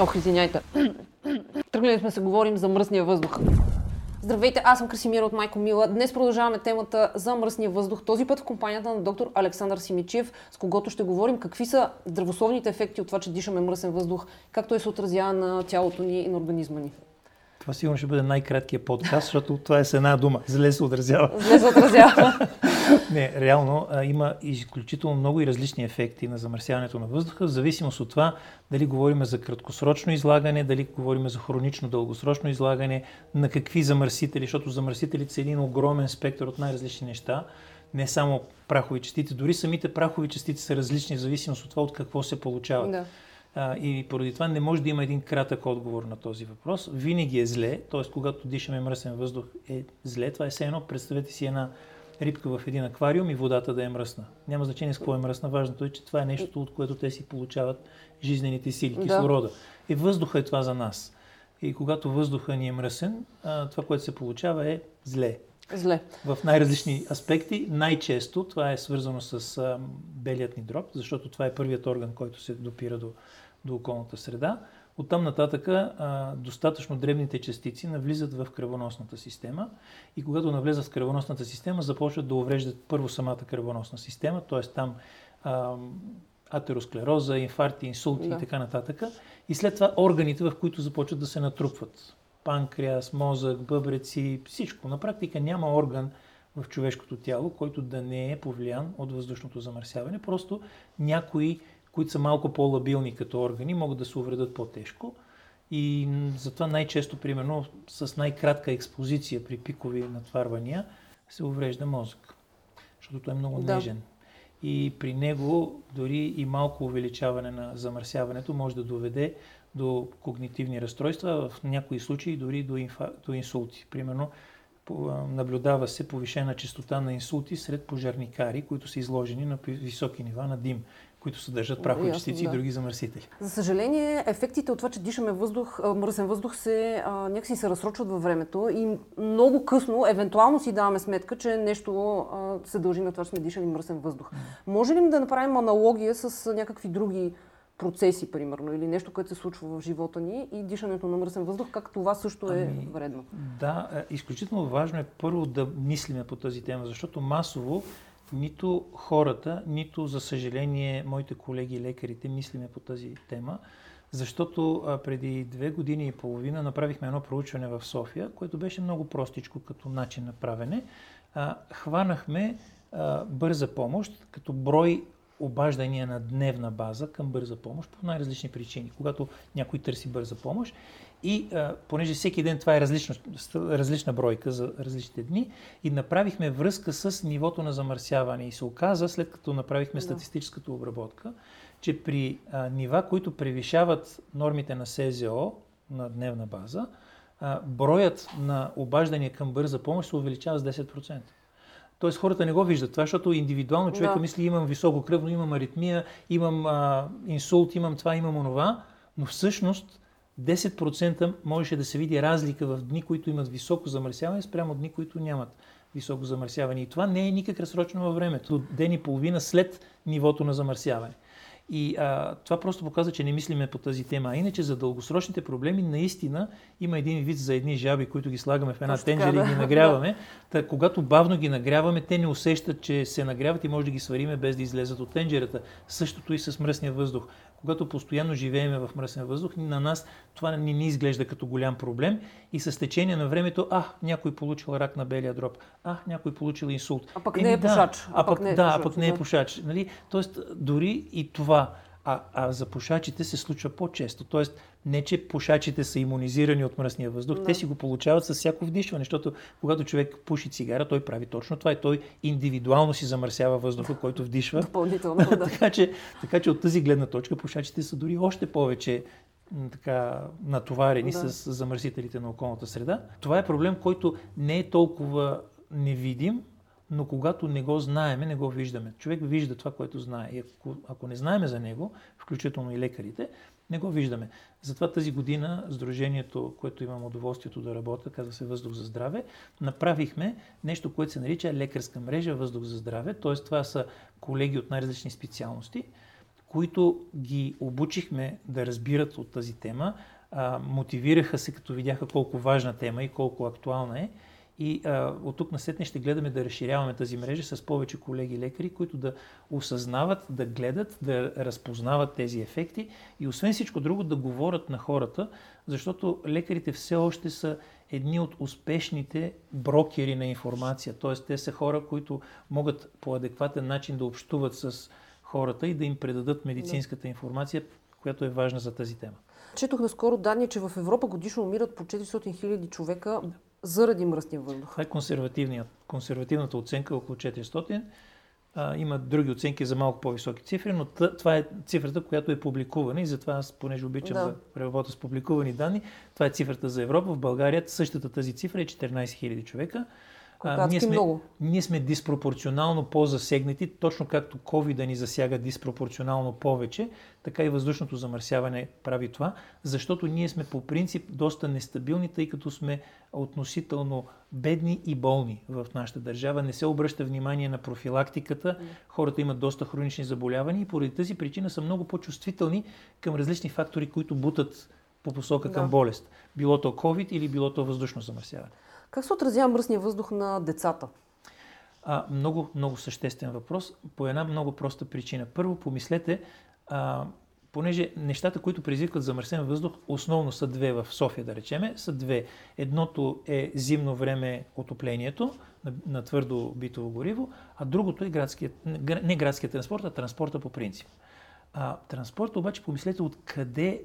Ох, извиняйте. Тръгнали сме се говорим за мръсния въздух. Здравейте, аз съм Красимира от Майко Мила. Днес продължаваме темата за мръсния въздух. Този път в компанията на доктор Александър Симичев, с когото ще говорим какви са здравословните ефекти от това, че дишаме мръсен въздух, как той се отразява на тялото ни и на организма ни. Това сигурно ще бъде най-краткият подкаст, защото това е с една дума. Зле се отразява. Зле се отразява. Не, реално а, има изключително много и различни ефекти на замърсяването на въздуха, в зависимост от това дали говорим за краткосрочно излагане, дали говорим за хронично дългосрочно излагане, на какви замърсители, защото замърсителите са един огромен спектър от най-различни неща, не само прахови частици, дори самите прахови частици са различни в зависимост от това от какво се получават. Да. А, и поради това не може да има един кратък отговор на този въпрос. Винаги е зле, т.е. когато дишаме мръсен въздух е зле. Това е все едно, представете си една рибка в един аквариум и водата да е мръсна. Няма значение с какво е мръсна. Важното е, че това е нещо, от което те си получават жизнените сили, кислорода. Да. И въздуха е това за нас. И когато въздуха ни е мръсен, това, което се получава е зле. Зле. В най-различни аспекти. Най-често това е свързано с белият ни дроб, защото това е първият орган, който се допира до, до околната среда. Оттам нататък достатъчно дребните частици навлизат в кръвоносната система и когато навлезат в кръвоносната система, започват да увреждат първо самата кръвоносна система, т.е. там а, атеросклероза, инфаркти, инсулти да. и така нататък. И след това органите, в които започват да се натрупват. Панкреас, мозък, бъбреци, всичко. На практика няма орган в човешкото тяло, който да не е повлиян от въздушното замърсяване. Просто някои които са малко по-лабилни като органи, могат да се увредят по-тежко. И затова най-често, примерно, с най-кратка експозиция при пикови натварвания се уврежда мозък, защото той е много да. нежен. И при него дори и малко увеличаване на замърсяването може да доведе до когнитивни разстройства, в някои случаи дори до, инфа, до инсулти. Примерно, наблюдава се повишена частота на инсулти сред пожарникари, които са изложени на високи нива на дим които съдържат прахови частици да. и други замърсители. За съжаление, ефектите от това, че дишаме въздух, мръсен въздух, се, а, някакси се разсрочват във времето и много късно, евентуално си даваме сметка, че нещо а, се дължи на това, че сме дишали мръсен въздух. Може ли да направим аналогия с някакви други процеси, примерно, или нещо, което се случва в живота ни и дишането на мръсен въздух, как това също е ами, вредно? Да, е, изключително важно е първо да мислиме по тази тема, защото масово нито хората, нито, за съжаление, моите колеги лекарите мислиме по тази тема, защото преди две години и половина направихме едно проучване в София, което беше много простичко като начин на правене. Хванахме бърза помощ като брой обаждания на дневна база към бърза помощ по най-различни причини. Когато някой търси бърза помощ и а, понеже всеки ден това е различно, различна бройка за различните дни, и направихме връзка с нивото на замърсяване. И се оказа, след като направихме статистическата обработка, че при а, нива, които превишават нормите на СЗО на дневна база, а, броят на обаждания към бърза помощ се увеличава с 10%. Тоест хората не го виждат това, защото индивидуално човека да. мисли, имам високо кръвно, имам аритмия, имам а, инсулт, имам това, имам онова, но всъщност 10% можеше да се види разлика в дни, които имат високо замърсяване, спрямо дни, които нямат високо замърсяване. И това не е никак разсрочено във времето. Ден и половина след нивото на замърсяване. И а, това просто показва, че не мислиме по тази тема. А иначе за дългосрочните проблеми наистина има един вид за едни жаби, които ги слагаме в една тенджера да. и ги нагряваме. Та, когато бавно ги нагряваме, те не усещат, че се нагряват и може да ги свариме без да излезат от тенджерата. Същото и с мръсния въздух когато постоянно живееме в мръсен въздух, на нас това не ни изглежда като голям проблем и с течение на времето, а, някой получил рак на белия дроб, а, някой получил инсулт. А пък Еми, не е пушач. Да, а, пък, не е да, пушач, а пък не е пушач. Нали? Тоест, дори и това а, а за пушачите се случва по-често. Тоест, не че пушачите са иммунизирани от мръсния въздух, да. те си го получават с всяко вдишване, защото когато човек пуши цигара, той прави точно това и той индивидуално си замърсява въздуха, който вдишва. Допълнително, да. така, че, така че от тази гледна точка пушачите са дори още повече така натоварени да. с замърсителите на околната среда. Това е проблем, който не е толкова невидим, но когато не го знаеме, не го виждаме. Човек вижда това, което знае. И ако, ако не знаеме за него, включително и лекарите, не го виждаме. Затова тази година Сдружението, което имам удоволствието да работя, казва се Въздух за здраве, направихме нещо, което се нарича лекарска мрежа Въздух за здраве. Т.е. това са колеги от най-различни специалности, които ги обучихме да разбират от тази тема, а, мотивираха се, като видяха колко важна тема и колко актуална е. И а, от тук на сетне ще гледаме да разширяваме тази мрежа с повече колеги лекари, които да осъзнават, да гледат, да разпознават тези ефекти и освен всичко друго да говорят на хората, защото лекарите все още са едни от успешните брокери на информация. Т.е. те са хора, които могат по адекватен начин да общуват с хората и да им предадат медицинската информация, която е важна за тази тема. Четох наскоро данни, че в Европа годишно умират по 400 000 човека заради мръсния въздух. Това е консервативната оценка около 400. А, има други оценки за малко по-високи цифри, но това е цифрата, която е публикувана и затова аз, понеже обичам да, да работя с публикувани данни, това е цифрата за Европа. В България същата тази цифра е 14 000 човека. А, ние, сме, много. ние сме диспропорционално по-засегнати, точно както COVID да ни засяга диспропорционално повече, така и въздушното замърсяване прави това, защото ние сме по принцип доста нестабилни, тъй като сме относително бедни и болни в нашата държава. Не се обръща внимание на профилактиката, хората имат доста хронични заболявания и поради тази причина са много по-чувствителни към различни фактори, които бутат по посока да. към болест. Било то COVID или било то въздушно замърсяване. Как се отразява мръсния въздух на децата? А, много, много съществен въпрос по една много проста причина. Първо, помислете, а, понеже нещата, които предизвикват замърсен въздух, основно са две в София, да речеме, са две. Едното е зимно време отоплението на, на твърдо битово гориво, а другото е градският, не градският транспорт, а транспорта по принцип. А, транспорт обаче помислете откъде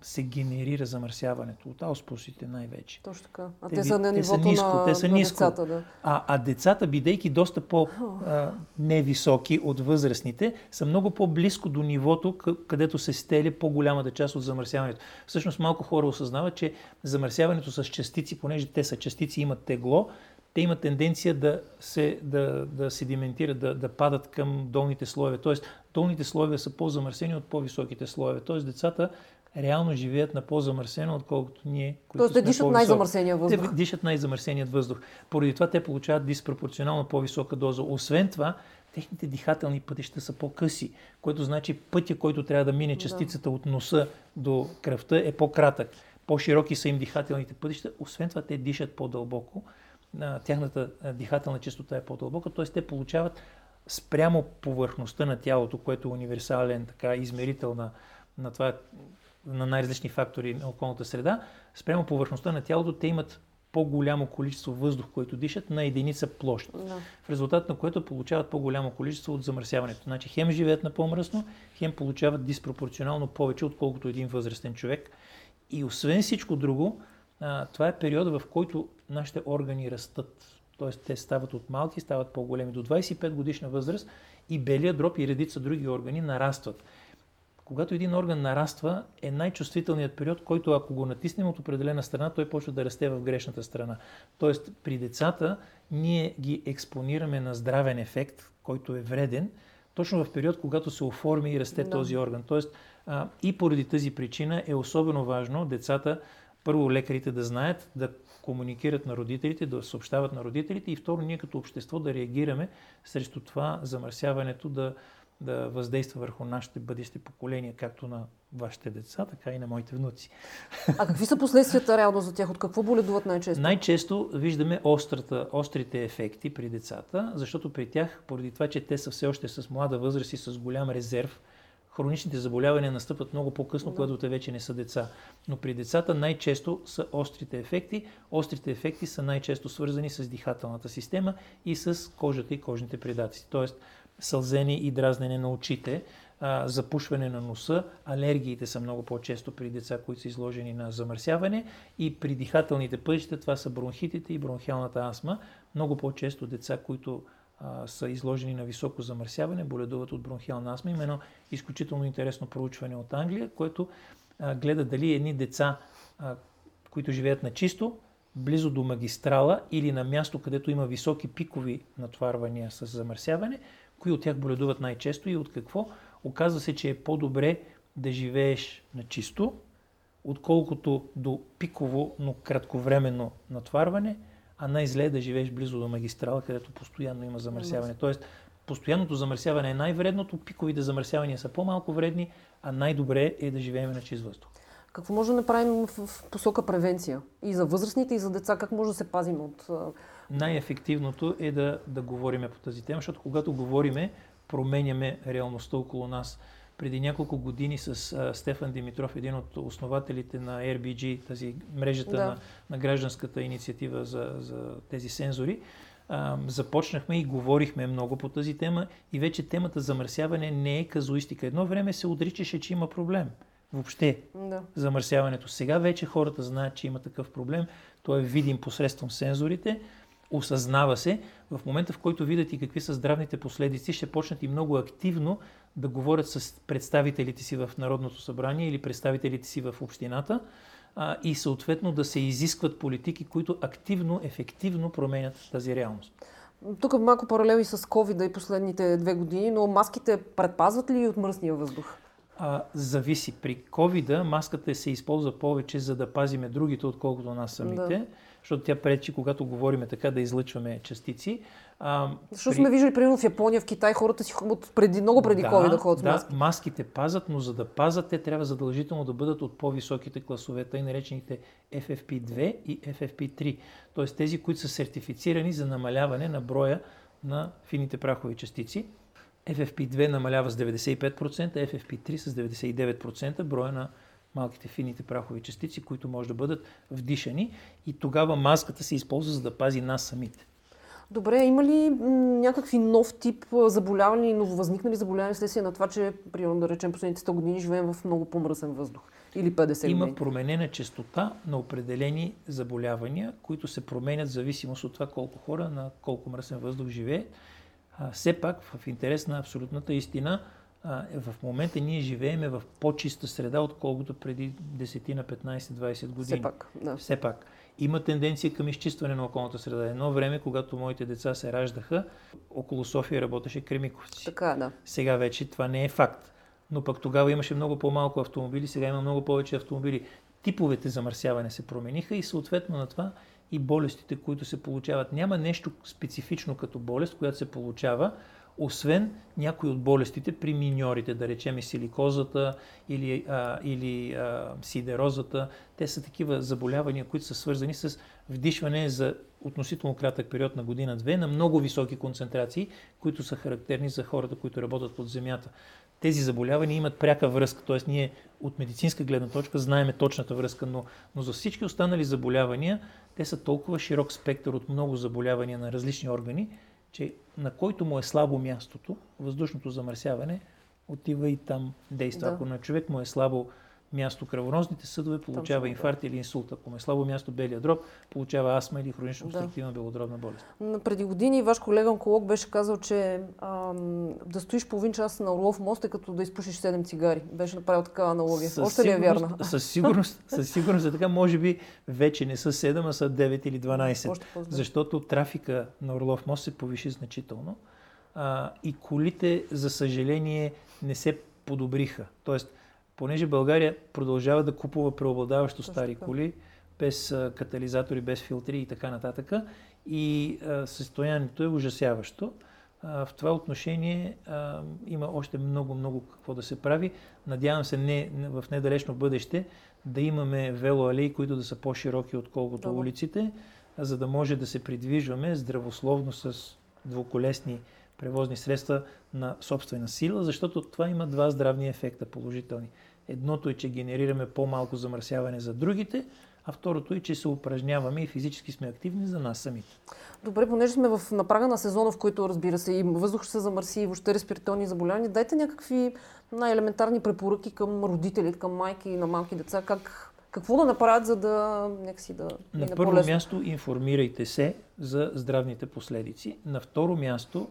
се генерира замърсяването от ауспусите най-вече. Точно така. А те, те са на нивото те са ниско, на, те са на ниско. децата. Да. А, а децата, бидейки доста по-невисоки от възрастните, са много по-близко до нивото, където се стели по-голямата част от замърсяването. Всъщност малко хора осъзнават, че замърсяването с частици, понеже те са частици, имат тегло, те имат тенденция да се да, да седиментират, да, да падат към долните слоеве. Тоест, долните слоеве са по-замърсени от по-високите слоеве. Тоест, децата реално живеят на по-замърсено, отколкото ние. Които Тоест те дишат най-замърсения въздух. Те дишат най-замърсеният въздух. Поради това те получават диспропорционално по-висока доза. Освен това, техните дихателни пътища са по-къси, което значи пътя, който трябва да мине частицата да. от носа до кръвта е по-кратък. По-широки са им дихателните пътища. Освен това, те дишат по-дълбоко. Тяхната дихателна частота е по-дълбока, т.е. те получават спрямо повърхността на тялото, което е универсален така, измерител на, на това на най-различни фактори на околната среда, спрямо повърхността на тялото, те имат по-голямо количество въздух, който дишат на единица площ. No. В резултат на което получават по-голямо количество от замърсяването. Значи хем живеят на по-мръсно, хем получават диспропорционално повече, отколкото един възрастен човек. И освен всичко друго, а, това е периода, в който нашите органи растат. Тоест те стават от малки, стават по-големи. До 25 годишна възраст и белия дроб и редица други органи нарастват. Когато един орган нараства, е най-чувствителният период, който ако го натиснем от определена страна, той почва да расте в грешната страна. Тоест, при децата ние ги експонираме на здравен ефект, който е вреден, точно в период, когато се оформи и расте да. този орган. Тоест, а, и поради тази причина е особено важно децата, първо лекарите да знаят, да комуникират на родителите, да съобщават на родителите и второ ние като общество да реагираме срещу това замърсяването да, да въздейства върху нашите бъдещи поколения, както на вашите деца, така и на моите внуци. А какви са последствията реално за тях? От какво боледуват най-често? Най-често виждаме острата, острите ефекти при децата, защото при тях, поради това, че те са все още с млада възраст и с голям резерв, хроничните заболявания настъпват много по-късно, да. когато те вече не са деца. Но при децата най-често са острите ефекти. Острите ефекти са най-често свързани с дихателната система и с кожата и кожните предаци. Тоест, сълзени и дразнене на очите, запушване на носа. Алергиите са много по-често при деца, които са изложени на замърсяване и при дихателните пътища това са бронхитите и бронхиалната астма. Много по-често деца, които са изложени на високо замърсяване, боледуват от бронхиална астма. Има едно изключително интересно проучване от Англия, което гледа дали едни деца, които живеят на чисто, близо до магистрала или на място, където има високи пикови натварвания с замърсяване, кои от тях боледуват най-често и от какво. Оказва се, че е по-добре да живееш на чисто, отколкото до пиково, но кратковременно натварване, а най-зле е да живееш близо до магистрала, където постоянно има замърсяване. Тоест, постоянното замърсяване е най-вредното, пиковите замърсявания са по-малко вредни, а най-добре е да живеем на чист въздух. Какво може да направим в посока превенция? И за възрастните, и за деца, как може да се пазим от... Най-ефективното е да, да говориме по тази тема, защото когато говориме, променяме реалността около нас. Преди няколко години с а, Стефан Димитров, един от основателите на RBG, тази мрежата да. на, на гражданската инициатива за, за тези сензори, а, започнахме и говорихме много по тази тема и вече темата замърсяване не е казуистика. Едно време се отричаше, че има проблем. Въобще да. замърсяването. Сега вече хората знаят, че има такъв проблем. Той е видим посредством сензорите осъзнава се, в момента в който видят и какви са здравните последици, ще почнат и много активно да говорят с представителите си в Народното събрание или представителите си в общината а, и съответно да се изискват политики, които активно, ефективно променят тази реалност. Тук малко паралели с COVID и последните две години, но маските предпазват ли от мръсния въздух? А, зависи. При COVID маската се използва повече, за да пазиме другите, отколкото нас самите. Да защото тя пречи, когато говориме така, да излъчваме частици. А, Защото при... сме виждали, примерно в Япония, в Китай, хората си ходят преди, много преди да, COVID да ходят с маски. Маските пазят, но за да пазят, те трябва задължително да бъдат от по-високите класове, тъй наречените FFP2 и FFP3. Тоест тези, които са сертифицирани за намаляване на броя на фините прахови частици. FFP2 намалява с 95%, FFP3 с 99% броя на малките фините прахови частици, които може да бъдат вдишани и тогава маската се използва за да пази нас самите. Добре, има ли някакви нов тип заболявания нововъзникнали заболявания следствие на това, че, примерно да речем, последните 100 години живеем в много по-мръсен въздух? Или 50 години? Има променена частота на определени заболявания, които се променят в зависимост от това колко хора на колко мръсен въздух живее. все пак, в интерес на абсолютната истина, а, в момента ние живееме в по-чиста среда, отколкото преди 10 на 15-20 години. Все пак, да. Все пак. Има тенденция към изчистване на околната среда. Едно време, когато моите деца се раждаха, около София работеше Кремиковци. Така, да. Сега вече това не е факт. Но пък тогава имаше много по-малко автомобили, сега има много повече автомобили. Типовете замърсяване се промениха и съответно на това и болестите, които се получават. Няма нещо специфично като болест, която се получава, освен някои от болестите при миньорите, да речем силикозата или, а, или а, сидерозата. Те са такива заболявания, които са свързани с вдишване за относително кратък период на година-две на много високи концентрации, които са характерни за хората, които работят под земята. Тези заболявания имат пряка връзка, т.е. ние от медицинска гледна точка знаеме точната връзка, но, но за всички останали заболявания те са толкова широк спектър от много заболявания на различни органи, че на който му е слабо мястото, въздушното замърсяване, отива и там действа. Да. Ако на човек му е слабо място кръвоносните съдове, получава Точно, инфаркт да. или инсулт. Ако му е слабо място белия дроб, получава астма или хронично обструктивна да. белодробна болест. Преди години ваш колега онколог беше казал, че ам, да стоиш половин час на Орлов мост е като да изпушиш 7 цигари. Беше направил такава аналогия. Със Още ли е вярна? Със сигурност, със сигурност е така. Може би вече не са 7, а са 9 или 12. Защото трафика на Орлов мост се повиши значително. А, и колите, за съжаление, не се подобриха. Тоест, понеже България продължава да купува преобладаващо стари коли, без катализатори, без филтри и така нататък. И а, състоянието е ужасяващо. А, в това отношение а, има още много-много какво да се прави. Надявам се не, в недалечно бъдеще да имаме велоалеи, които да са по-широки отколкото Добре. улиците, за да може да се придвижваме здравословно с двуколесни превозни средства на собствена сила, защото това има два здравни ефекта положителни. Едното е, че генерираме по-малко замърсяване за другите, а второто е, че се упражняваме и физически сме активни за нас самите. Добре, понеже сме в напрага на сезона, в който разбира се и въздух се замърси, и въобще респираторни заболявания, дайте някакви най-елементарни препоръки към родители, към майки на малки деца, как, какво да направят, за да някакси да На първо по-лесно. място информирайте се за здравните последици. На второ място,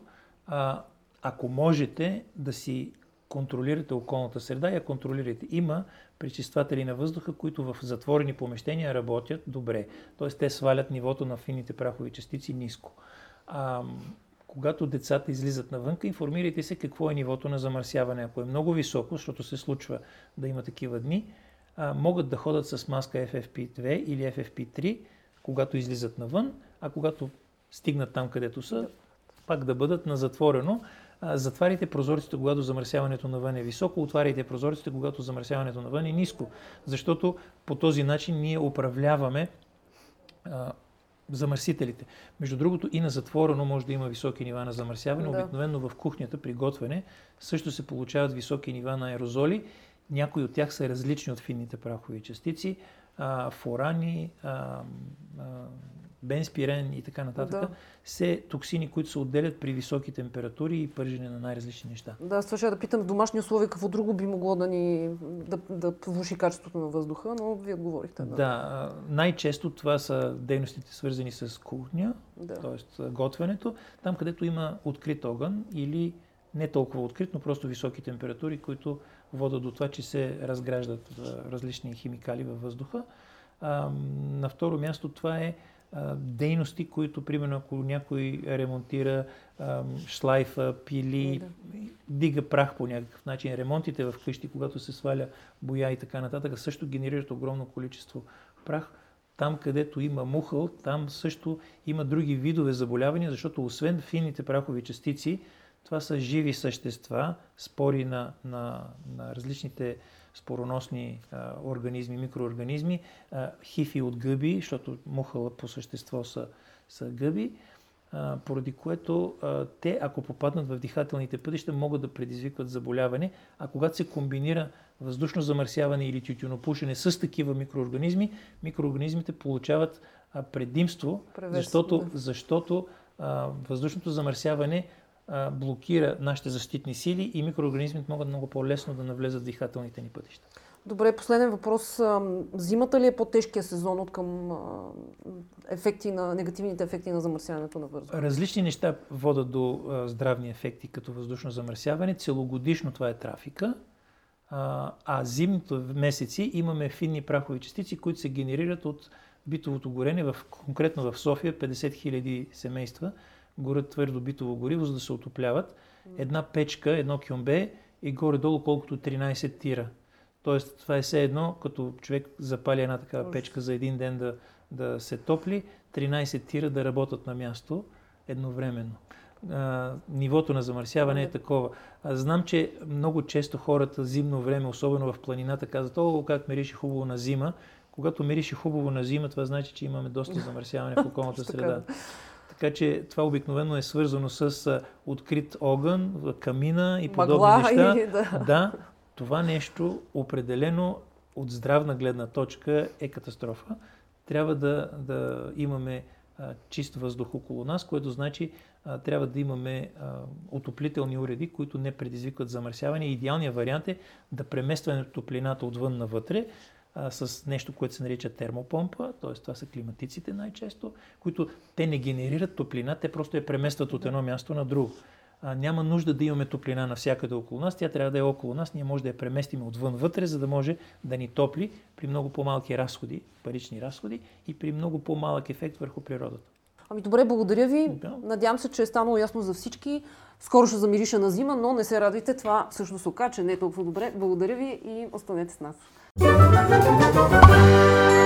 а, ако можете да си контролирате околната среда я контролирате. Има пречистватели на въздуха, които в затворени помещения работят добре. Т.е. те свалят нивото на фините прахови частици ниско. А, когато децата излизат навънка, информирайте се какво е нивото на замърсяване. Ако е много високо, защото се случва да има такива дни, а, могат да ходят с маска FFP2 или FFP3, когато излизат навън, а когато стигнат там, където са, пак да бъдат на затворено затваряйте прозорците, когато замърсяването навън е високо, отваряйте прозорците, когато замърсяването навън е ниско. Защото по този начин ние управляваме а, замърсителите. Между другото и на затворено може да има високи нива на замърсяване. Да. Обикновено в кухнята при готвене също се получават високи нива на аерозоли. Някои от тях са различни от финните прахови частици. А, форани, а, а, бенспирен и така нататък, да. се токсини, които се отделят при високи температури и пържене на най-различни неща. Да, това ще да питам в домашни условия какво друго би могло да ни да, да повуши качеството на въздуха, но вие отговорихте. Да, да най-често това са дейностите свързани с кухня, да. т.е. готвенето, там където има открит огън или не толкова открит, но просто високи температури, които водят до това, че се разграждат различни химикали във въздуха. А, на второ място това е дейности, които, примерно, ако някой ремонтира шлайфа, пили, да. дига прах по някакъв начин, ремонтите в къщи, когато се сваля боя и така нататък, също генерират огромно количество прах. Там, където има мухъл, там също има други видове заболявания, защото освен финните прахови частици, това са живи същества, спори на, на, на различните спороносни а, организми, микроорганизми, а, хифи от гъби, защото мухала по същество са, са гъби, а, поради което а, те, ако попаднат в дихателните пътища, могат да предизвикват заболяване, а когато се комбинира въздушно замърсяване или тютюнопушене с такива микроорганизми, микроорганизмите получават а, предимство, Превес, защото, да. защото а, въздушното замърсяване блокира нашите защитни сили и микроорганизмите могат много по-лесно да навлезат в дихателните ни пътища. Добре, последен въпрос. Зимата ли е по-тежкия сезон от към ефекти на, негативните ефекти на замърсяването на въздуха? Различни неща водят до здравни ефекти, като въздушно замърсяване. Целогодишно това е трафика. А зимните месеци имаме финни прахови частици, които се генерират от битовото горене, в, конкретно в София 50 000 семейства горят твърдо битово гориво, за да се отопляват. Една печка, едно кюмбе и горе-долу колкото 13 тира. Тоест, това е все едно, като човек запали една такава печка за един ден да, да се топли, 13 тира да работят на място едновременно. А, нивото на замърсяване е такова. А, знам, че много често хората зимно време, особено в планината, казват, о, как мирише хубаво на зима. Когато мирише хубаво на зима, това значи, че имаме доста замърсяване в околната среда. Така че това обикновено е свързано с открит огън, камина и подобни Магла неща. И, да. да, това нещо определено от здравна гледна точка е катастрофа. Трябва да, да имаме а, чист въздух около нас, което значи а, трябва да имаме а, отоплителни уреди, които не предизвикват замърсяване. Идеалният вариант е да преместваме топлината отвън навътре, а, с нещо, което се нарича термопомпа, т.е. това са климатиците най-често, които те не генерират топлина, те просто я преместват от едно място на друго. А, няма нужда да имаме топлина навсякъде около нас, тя трябва да е около нас, ние може да я преместим отвън вътре, за да може да ни топли при много по-малки разходи, парични разходи и при много по-малък ефект върху природата. Ами добре, благодаря ви. Да. Надявам се, че е станало ясно за всички. Скоро ще замириша на зима, но не се радвайте. Това всъщност ока, че не е толкова добре. Благодаря ви и останете с нас. Música